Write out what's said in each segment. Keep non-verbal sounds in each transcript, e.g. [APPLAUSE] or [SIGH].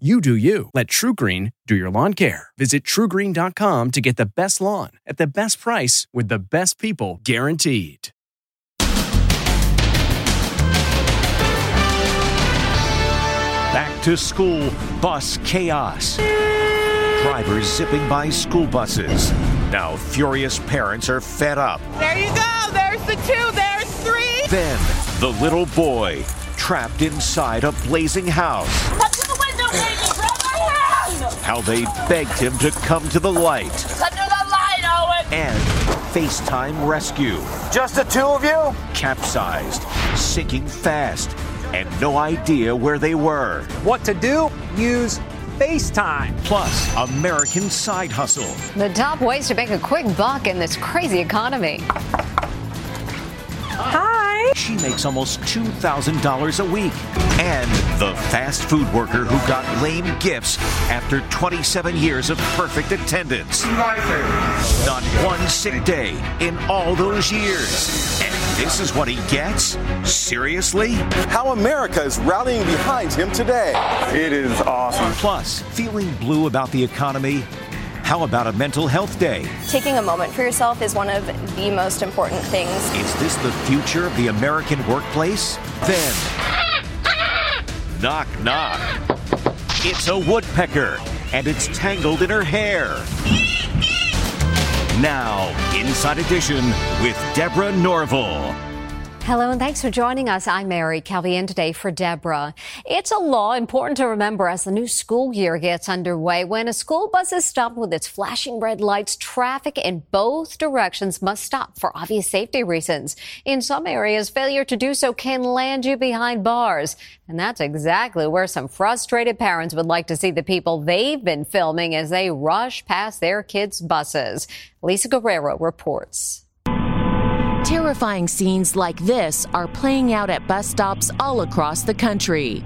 You do you. Let TruGreen do your lawn care. Visit trugreen.com to get the best lawn at the best price with the best people guaranteed. Back to school bus chaos. Drivers zipping by school buses. Now furious parents are fed up. There you go. There's the two. There's three. Then the little boy trapped inside a blazing house. Come to the window, baby. Grab my hand. How they begged him to come to the light Come to the light, Owen. and FaceTime rescue. Just the two of you? Capsized, sinking fast, and no idea where they were. What to do? Use FaceTime. Plus, American side hustle. The top ways to make a quick buck in this crazy economy. She makes almost $2,000 a week. And the fast food worker who got lame gifts after 27 years of perfect attendance. Not one sick day in all those years. And this is what he gets? Seriously? How America is rallying behind him today. It is awesome. Plus, feeling blue about the economy? How about a mental health day? Taking a moment for yourself is one of the most important things. Is this the future of the American workplace? Then, knock, knock. It's a woodpecker, and it's tangled in her hair. Now, Inside Edition with Deborah Norville. Hello and thanks for joining us. I'm Mary Calvian today for Deborah. It's a law important to remember as the new school year gets underway. When a school bus is stopped with its flashing red lights, traffic in both directions must stop for obvious safety reasons. In some areas, failure to do so can land you behind bars. And that's exactly where some frustrated parents would like to see the people they've been filming as they rush past their kids' buses. Lisa Guerrero reports. Terrifying scenes like this are playing out at bus stops all across the country.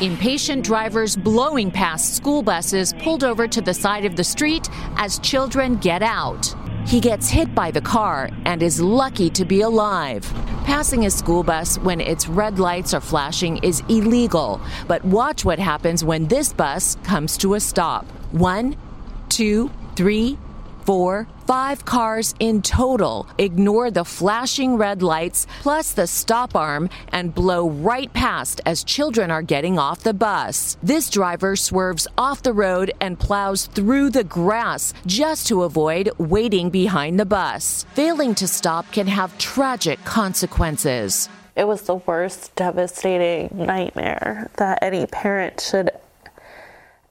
Impatient drivers blowing past school buses pulled over to the side of the street as children get out. He gets hit by the car and is lucky to be alive. Passing a school bus when its red lights are flashing is illegal, but watch what happens when this bus comes to a stop. One, two, three, four, five cars in total ignore the flashing red lights plus the stop arm and blow right past as children are getting off the bus. This driver swerves off the road and plows through the grass just to avoid waiting behind the bus. Failing to stop can have tragic consequences. It was the worst, devastating nightmare that any parent should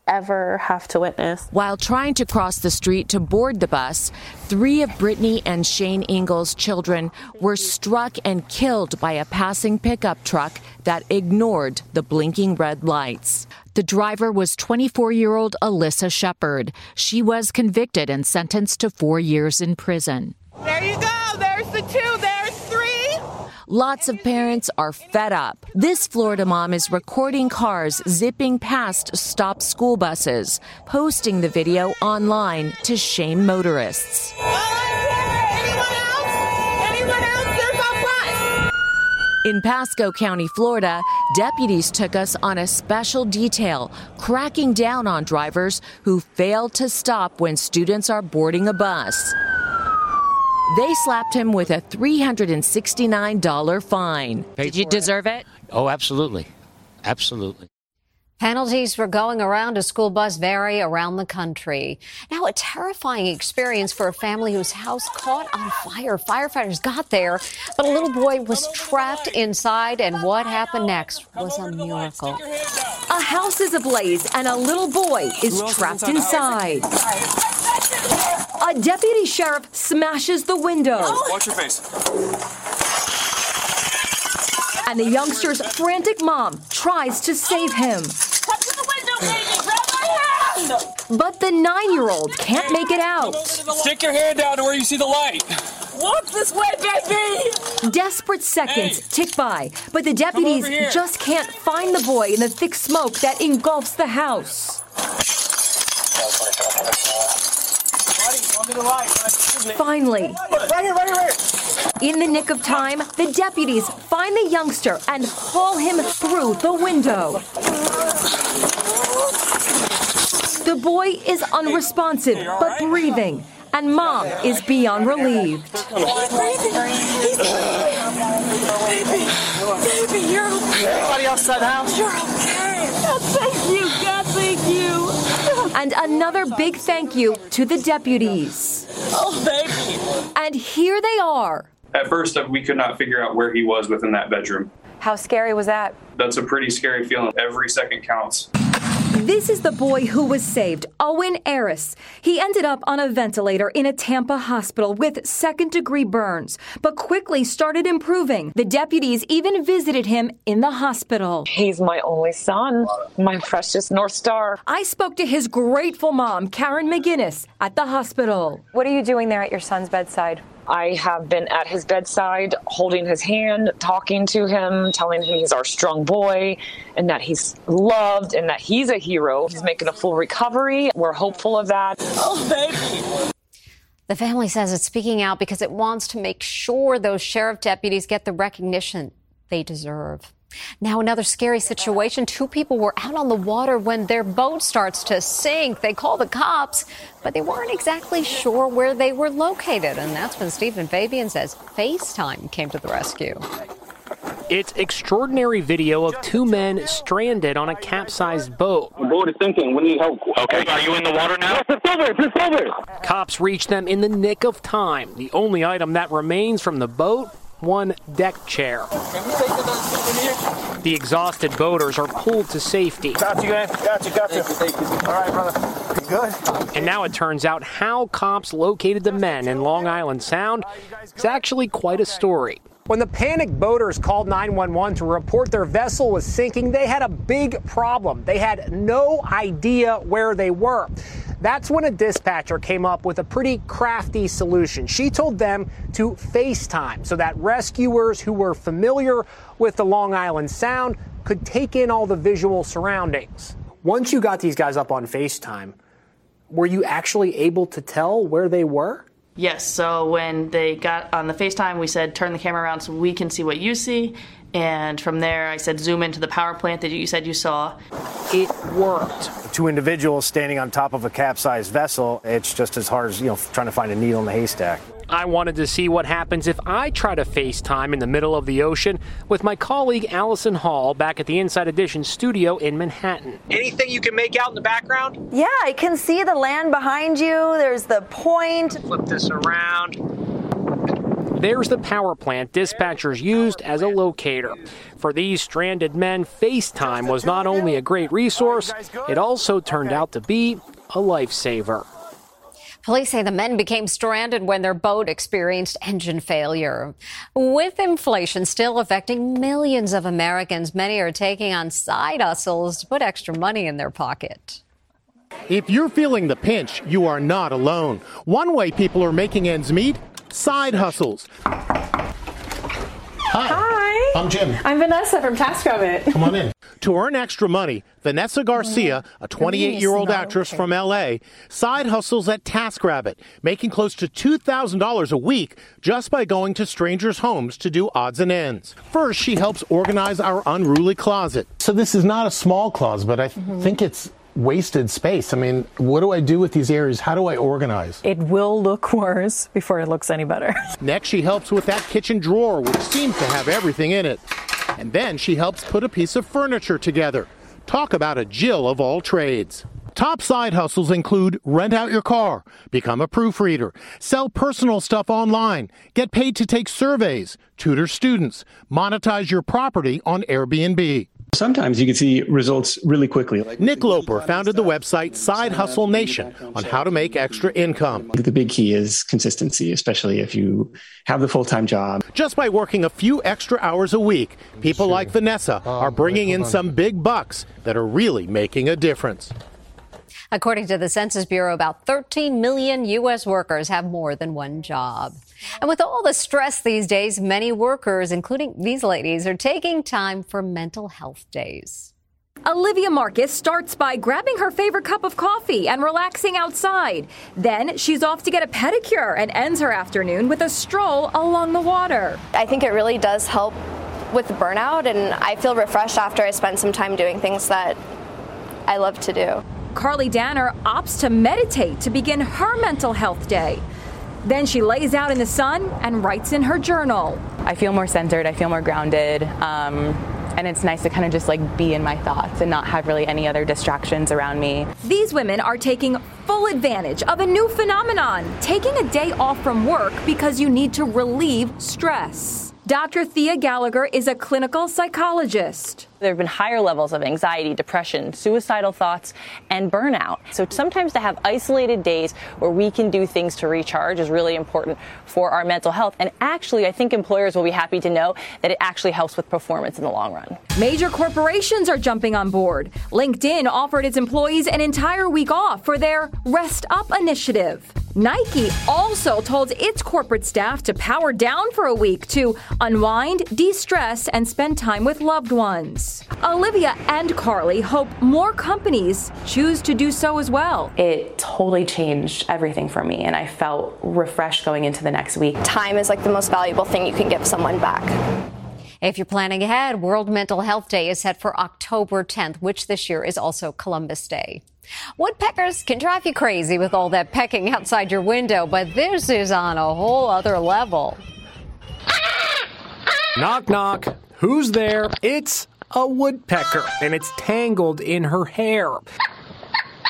ever have to witness. While trying to cross the street to board the bus, three of Brittany and Shane Ingalls' children were struck and killed by a passing pickup truck that ignored the blinking red lights. The driver was 24 year old Alyssa Shepherd. She was convicted and sentenced to four years in prison. There you go. There's the two. There's three. Lots of parents are fed up. This Florida mom is recording cars zipping past stopped school buses, posting the video online to shame motorists. In Pasco County, Florida, deputies took us on a special detail, cracking down on drivers who fail to stop when students are boarding a bus. They slapped him with a $369 fine. Did you deserve it? Oh, absolutely. Absolutely. Penalties for going around a school bus vary around the country. Now, a terrifying experience for a family whose house caught on fire. Firefighters got there, but a little boy was trapped inside, and what happened next was a miracle. A house is ablaze and a little boy is trapped inside. A deputy sheriff smashes the window. Watch your face. And the youngster's frantic mom tries to save him. But the nine year old can't make it out. Stick your hand down to where you see the light. Walk this way, baby! Desperate seconds tick by, but the deputies just can't find the boy in the thick smoke that engulfs the house. Finally, in the nick of time, the deputies find the youngster and haul him through the window. The boy is unresponsive but breathing, and mom is beyond relieved. Baby, you're okay. Anybody outside the house? You're okay. God, thank you. God, thank you. And another big thank you to the deputies. Oh, baby. And here they are. At first, we could not figure out where he was within that bedroom. How scary was that? That's a pretty scary feeling. Every second counts. This is the boy who was saved, Owen Eris. He ended up on a ventilator in a Tampa hospital with second degree burns, but quickly started improving. The deputies even visited him in the hospital. He's my only son, my precious North Star. I spoke to his grateful mom, Karen McGinnis, at the hospital. What are you doing there at your son's bedside? I have been at his bedside, holding his hand, talking to him, telling him he's our strong boy and that he's loved and that he's a hero. He's making a full recovery. We're hopeful of that. Oh, baby. The family says it's speaking out because it wants to make sure those sheriff deputies get the recognition they deserve. Now, another scary situation. Two people were out on the water when their boat starts to sink. They call the cops, but they weren't exactly sure where they were located. And that's when Steven Fabian says FaceTime came to the rescue. It's extraordinary video of two men stranded on a capsized boat. The boat is sinking. We need help. Okay, are you in the water now? Yes, it's over. It's over. Cops reach them in the nick of time. The only item that remains from the boat one deck chair. The exhausted boaters are pulled to safety. Got you, man. Got you, got you. All right, brother. You good? And now it turns out how cops located the men in Long Island Sound is actually quite a story. When the panicked boaters called 911 to report their vessel was sinking, they had a big problem. They had no idea where they were. That's when a dispatcher came up with a pretty crafty solution. She told them to FaceTime so that rescuers who were familiar with the Long Island Sound could take in all the visual surroundings. Once you got these guys up on FaceTime, were you actually able to tell where they were? Yes, so when they got on the FaceTime, we said turn the camera around so we can see what you see. And from there, I said zoom into the power plant that you said you saw. It worked. Two individuals standing on top of a capsized vessel, it's just as hard as, you know, trying to find a needle in the haystack. I wanted to see what happens if I try to FaceTime in the middle of the ocean with my colleague Allison Hall back at the Inside Edition studio in Manhattan. Anything you can make out in the background? Yeah, I can see the land behind you. There's the point. Flip this around. There's the power plant dispatchers used as a locator. For these stranded men, FaceTime was not only a great resource, it also turned out to be a lifesaver. Police say the men became stranded when their boat experienced engine failure. With inflation still affecting millions of Americans, many are taking on side hustles to put extra money in their pocket. If you're feeling the pinch, you are not alone. One way people are making ends meet side hustles. Hi. Hi. I'm Jim. I'm Vanessa from TaskRabbit. Come on in. [LAUGHS] To earn extra money, Vanessa Garcia, mm-hmm. a 28 year old actress from LA, side hustles at TaskRabbit, making close to $2,000 a week just by going to strangers' homes to do odds and ends. First, she helps organize our unruly closet. So, this is not a small closet, but I mm-hmm. think it's wasted space. I mean, what do I do with these areas? How do I organize? It will look worse before it looks any better. [LAUGHS] Next, she helps with that kitchen drawer, which seems to have everything in it. And then she helps put a piece of furniture together. Talk about a Jill of all trades. Top side hustles include rent out your car, become a proofreader, sell personal stuff online, get paid to take surveys, tutor students, monetize your property on Airbnb. Sometimes you can see results really quickly. Nick Loper founded the website Side Hustle Nation on how to make extra income. The big key is consistency, especially if you have the full time job. Just by working a few extra hours a week, people like Vanessa are bringing in some big bucks that are really making a difference. According to the Census Bureau, about 13 million U.S. workers have more than one job. And with all the stress these days, many workers, including these ladies, are taking time for mental health days. Olivia Marcus starts by grabbing her favorite cup of coffee and relaxing outside. Then she's off to get a pedicure and ends her afternoon with a stroll along the water. I think it really does help with burnout, and I feel refreshed after I spend some time doing things that I love to do. Carly Danner opts to meditate to begin her mental health day. Then she lays out in the sun and writes in her journal. I feel more centered, I feel more grounded. Um, and it's nice to kind of just like be in my thoughts and not have really any other distractions around me. These women are taking full advantage of a new phenomenon taking a day off from work because you need to relieve stress. Dr. Thea Gallagher is a clinical psychologist. There have been higher levels of anxiety, depression, suicidal thoughts, and burnout. So sometimes to have isolated days where we can do things to recharge is really important for our mental health. And actually, I think employers will be happy to know that it actually helps with performance in the long run. Major corporations are jumping on board. LinkedIn offered its employees an entire week off for their Rest Up initiative. Nike also told its corporate staff to power down for a week to unwind, de stress, and spend time with loved ones. Olivia and Carly hope more companies choose to do so as well. It totally changed everything for me, and I felt refreshed going into the next week. Time is like the most valuable thing you can give someone back. If you're planning ahead, World Mental Health Day is set for October 10th, which this year is also Columbus Day. Woodpeckers can drive you crazy with all that pecking outside your window, but this is on a whole other level. Knock, knock. Who's there? It's a woodpecker, and it's tangled in her hair.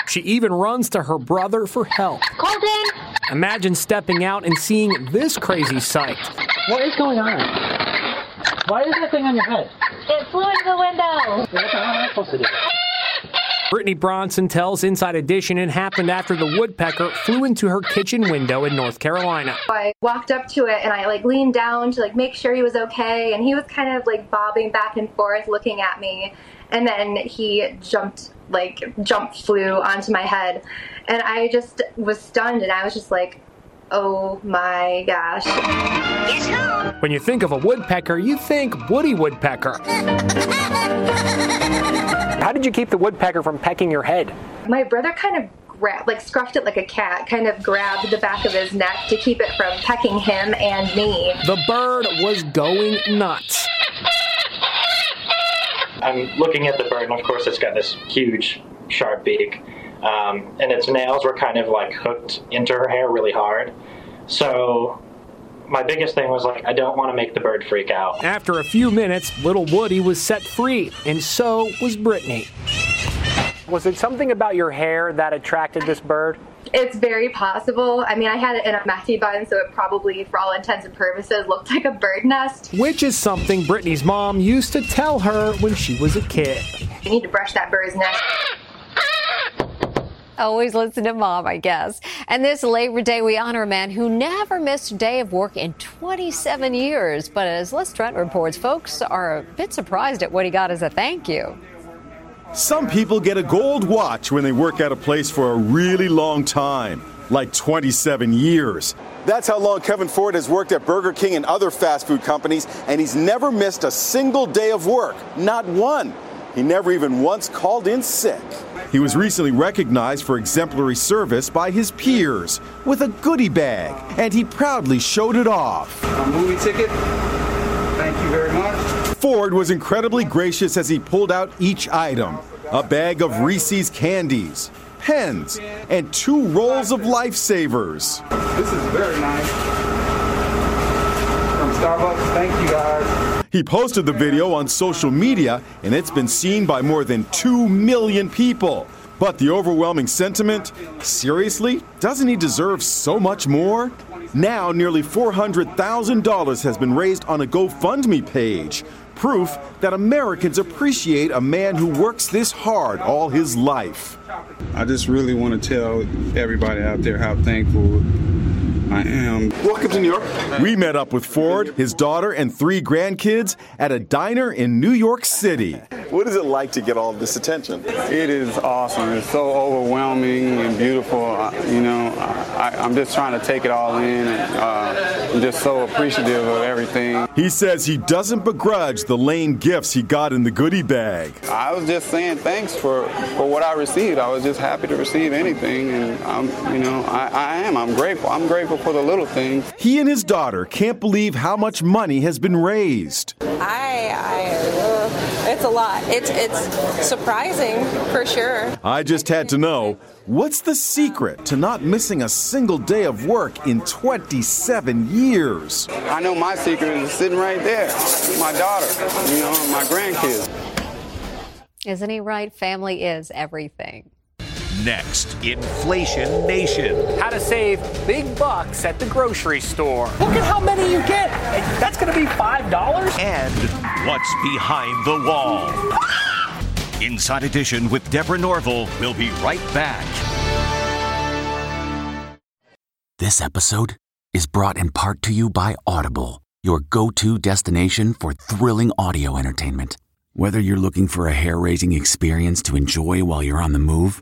She even runs to her brother for help. Colton! Imagine stepping out and seeing this crazy sight. What is going on? Why is that thing on your head? It flew into the window. What the hell am I supposed to do? Brittany Bronson tells Inside Edition it happened after the woodpecker flew into her kitchen window in North Carolina. I walked up to it and I like leaned down to like make sure he was okay and he was kind of like bobbing back and forth looking at me and then he jumped like jump flew onto my head and I just was stunned and I was just like oh my gosh. When you think of a woodpecker, you think Woody Woodpecker. [LAUGHS] How did you keep the woodpecker from pecking your head? My brother kind of grabbed, like scruffed it like a cat, kind of grabbed the back of his neck to keep it from pecking him and me. The bird was going nuts. I'm looking at the bird, and of course, it's got this huge, sharp beak. Um, and its nails were kind of like hooked into her hair really hard. So my biggest thing was like, I don't want to make the bird freak out. After a few minutes, little Woody was set free, and so was Brittany. Was it something about your hair that attracted this bird? It's very possible. I mean, I had it in a messy bun, so it probably, for all intents and purposes, looked like a bird nest. Which is something Brittany's mom used to tell her when she was a kid. You need to brush that bird's nest. Always listen to mom, I guess. And this Labor Day, we honor a man who never missed a day of work in 27 years. But as Les Trent reports, folks are a bit surprised at what he got as a thank you. Some people get a gold watch when they work at a place for a really long time, like 27 years. That's how long Kevin Ford has worked at Burger King and other fast food companies, and he's never missed a single day of work. Not one. He never even once called in sick. He was recently recognized for exemplary service by his peers with a goodie bag, and he proudly showed it off. A movie ticket. Thank you very much. Ford was incredibly gracious as he pulled out each item a bag of Reese's candies, pens, and two rolls of lifesavers. This is very nice. From Starbucks. Thank you guys. He posted the video on social media, and it's been seen by more than 2 million people. But the overwhelming sentiment seriously? Doesn't he deserve so much more? Now, nearly $400,000 has been raised on a GoFundMe page. Proof that Americans appreciate a man who works this hard all his life. I just really want to tell everybody out there how thankful I am. Welcome to New York. We met up with Ford, his daughter, and three grandkids at a diner in New York City. What is it like to get all this attention? It is awesome. It's so overwhelming and beautiful. I, you know, I, I'm just trying to take it all in, and uh, I'm just so appreciative of everything. He says he doesn't begrudge the lame gifts he got in the goodie bag. I was just saying thanks for, for what I received. I was just happy to receive anything, and I'm, you know, I, I am. I'm grateful. I'm grateful for the little things. He and his daughter can't believe how much money has been raised. I, I uh, it's a lot. It's it's surprising for sure. I just had to know what's the secret to not missing a single day of work in 27 years? I know my secret is sitting right there. My daughter, you know, my grandkids. Isn't he right? Family is everything. Next, Inflation Nation. How to save big bucks at the grocery store. Look at how many you get. That's going to be $5. And what's behind the wall. Inside Edition with Deborah Norville. We'll be right back. This episode is brought in part to you by Audible, your go to destination for thrilling audio entertainment. Whether you're looking for a hair raising experience to enjoy while you're on the move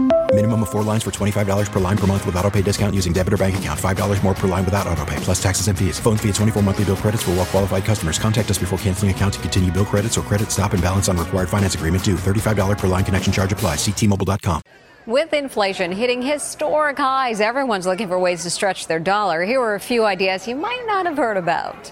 Minimum of four lines for $25 per line per month with auto pay discount using debit or bank account. $5 more per line without auto pay, plus taxes and fees. Phone fee at 24 monthly bill credits for all well qualified customers. Contact us before canceling account to continue bill credits or credit stop and balance on required finance agreement due. $35 per line connection charge apply. Ctmobile.com. With inflation hitting historic highs, everyone's looking for ways to stretch their dollar. Here are a few ideas you might not have heard about.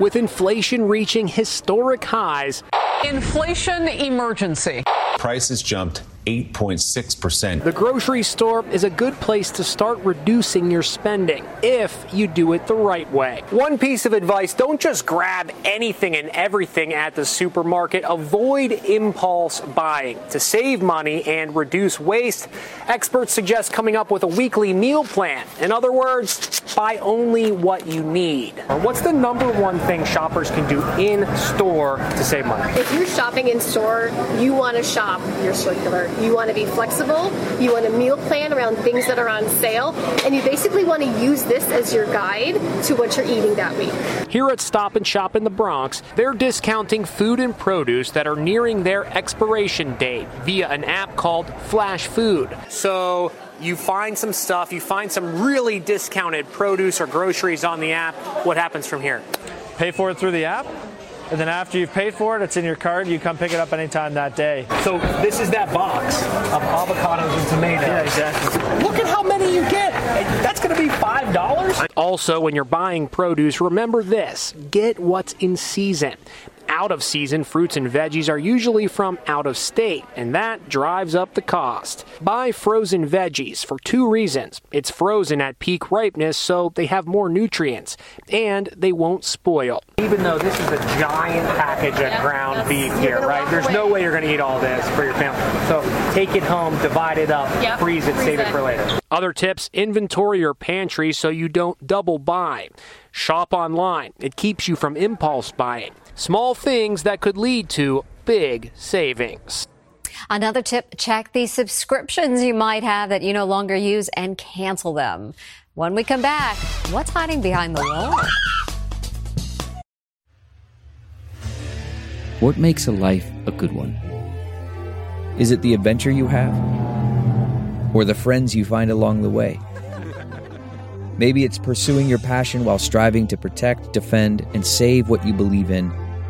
With inflation reaching historic highs, inflation emergency. Prices jumped 8.6%. The grocery store is a good place to start reducing your spending if you do it the right way. One piece of advice don't just grab anything and everything at the supermarket. Avoid impulse buying. To save money and reduce waste, experts suggest coming up with a weekly meal plan. In other words, buy only what you need. What's the number one thing shoppers can do in store to save money? If you're shopping in store, you want to shop your circular. You want to be flexible. You want a meal plan around things that are on sale. And you basically want to use this as your guide to what you're eating that week. Here at Stop and Shop in the Bronx, they're discounting food and produce that are nearing their expiration date via an app called Flashfood. So you find some stuff, you find some really discounted produce or groceries on the app. What happens from here? Pay for it through the app. And then after you've paid for it, it's in your cart. You come pick it up anytime that day. So this is that box of avocados and tomatoes. Yeah, exactly. Look at how many you get. That's going to be five dollars. Also, when you're buying produce, remember this: get what's in season. Out of season fruits and veggies are usually from out of state, and that drives up the cost. Buy frozen veggies for two reasons. It's frozen at peak ripeness, so they have more nutrients, and they won't spoil. Even though this is a giant package of ground beef here, right? There's no way you're going to eat all this for your family. So take it home, divide it up, Yep, freeze it, freeze save it it. for later. Other tips inventory your pantry so you don't double buy. Shop online, it keeps you from impulse buying. Small things that could lead to big savings. Another tip check the subscriptions you might have that you no longer use and cancel them. When we come back, what's hiding behind the wall? What makes a life a good one? Is it the adventure you have? Or the friends you find along the way? Maybe it's pursuing your passion while striving to protect, defend, and save what you believe in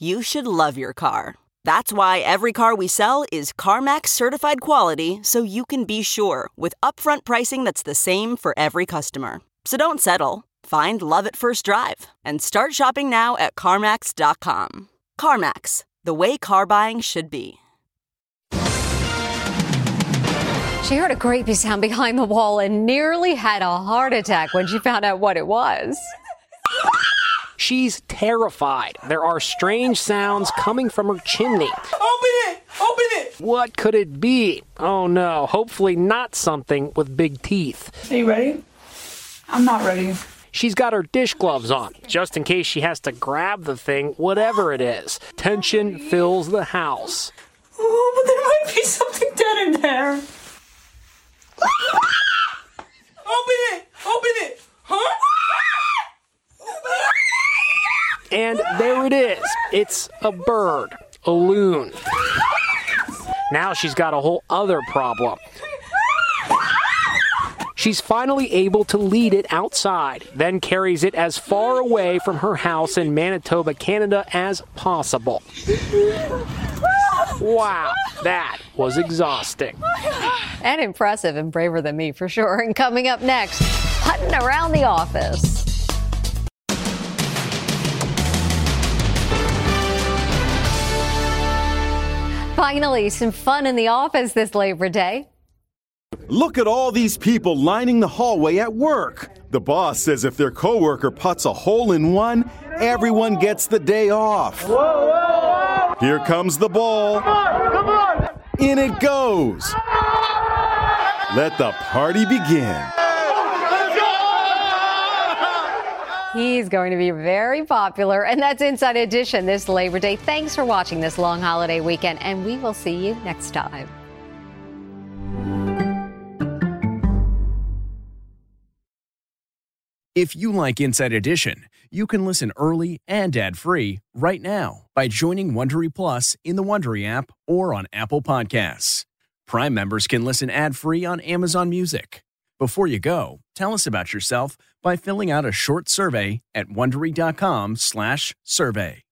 you should love your car. That's why every car we sell is CarMax certified quality so you can be sure with upfront pricing that's the same for every customer. So don't settle. Find love at first drive and start shopping now at CarMax.com. CarMax, the way car buying should be. She heard a creepy sound behind the wall and nearly had a heart attack when she found out what it was. She's terrified. There are strange sounds coming from her chimney. Open it! Open it! What could it be? Oh no, hopefully not something with big teeth. Are you ready? I'm not ready. She's got her dish gloves on, just in case she has to grab the thing, whatever it is. Tension fills the house. Oh, but there might be something dead in there. Open it! Open it! Huh? And there it is. It's a bird, a loon. Now she's got a whole other problem. She's finally able to lead it outside, then carries it as far away from her house in Manitoba, Canada as possible. Wow, that was exhausting. And impressive and braver than me for sure. And coming up next, hunting around the office. Finally, some fun in the office this Labor Day. Look at all these people lining the hallway at work. The boss says if their coworker puts a hole in one, everyone gets the day off. Whoa, whoa, whoa. Here comes the ball. Come on, come on. In it goes. Let the party begin. He's going to be very popular, and that's Inside Edition this Labor Day. Thanks for watching this long holiday weekend, and we will see you next time. If you like Inside Edition, you can listen early and ad-free right now by joining Wondery Plus in the Wondery app or on Apple Podcasts. Prime members can listen ad-free on Amazon Music. Before you go, tell us about yourself by filling out a short survey at wondery.com/survey.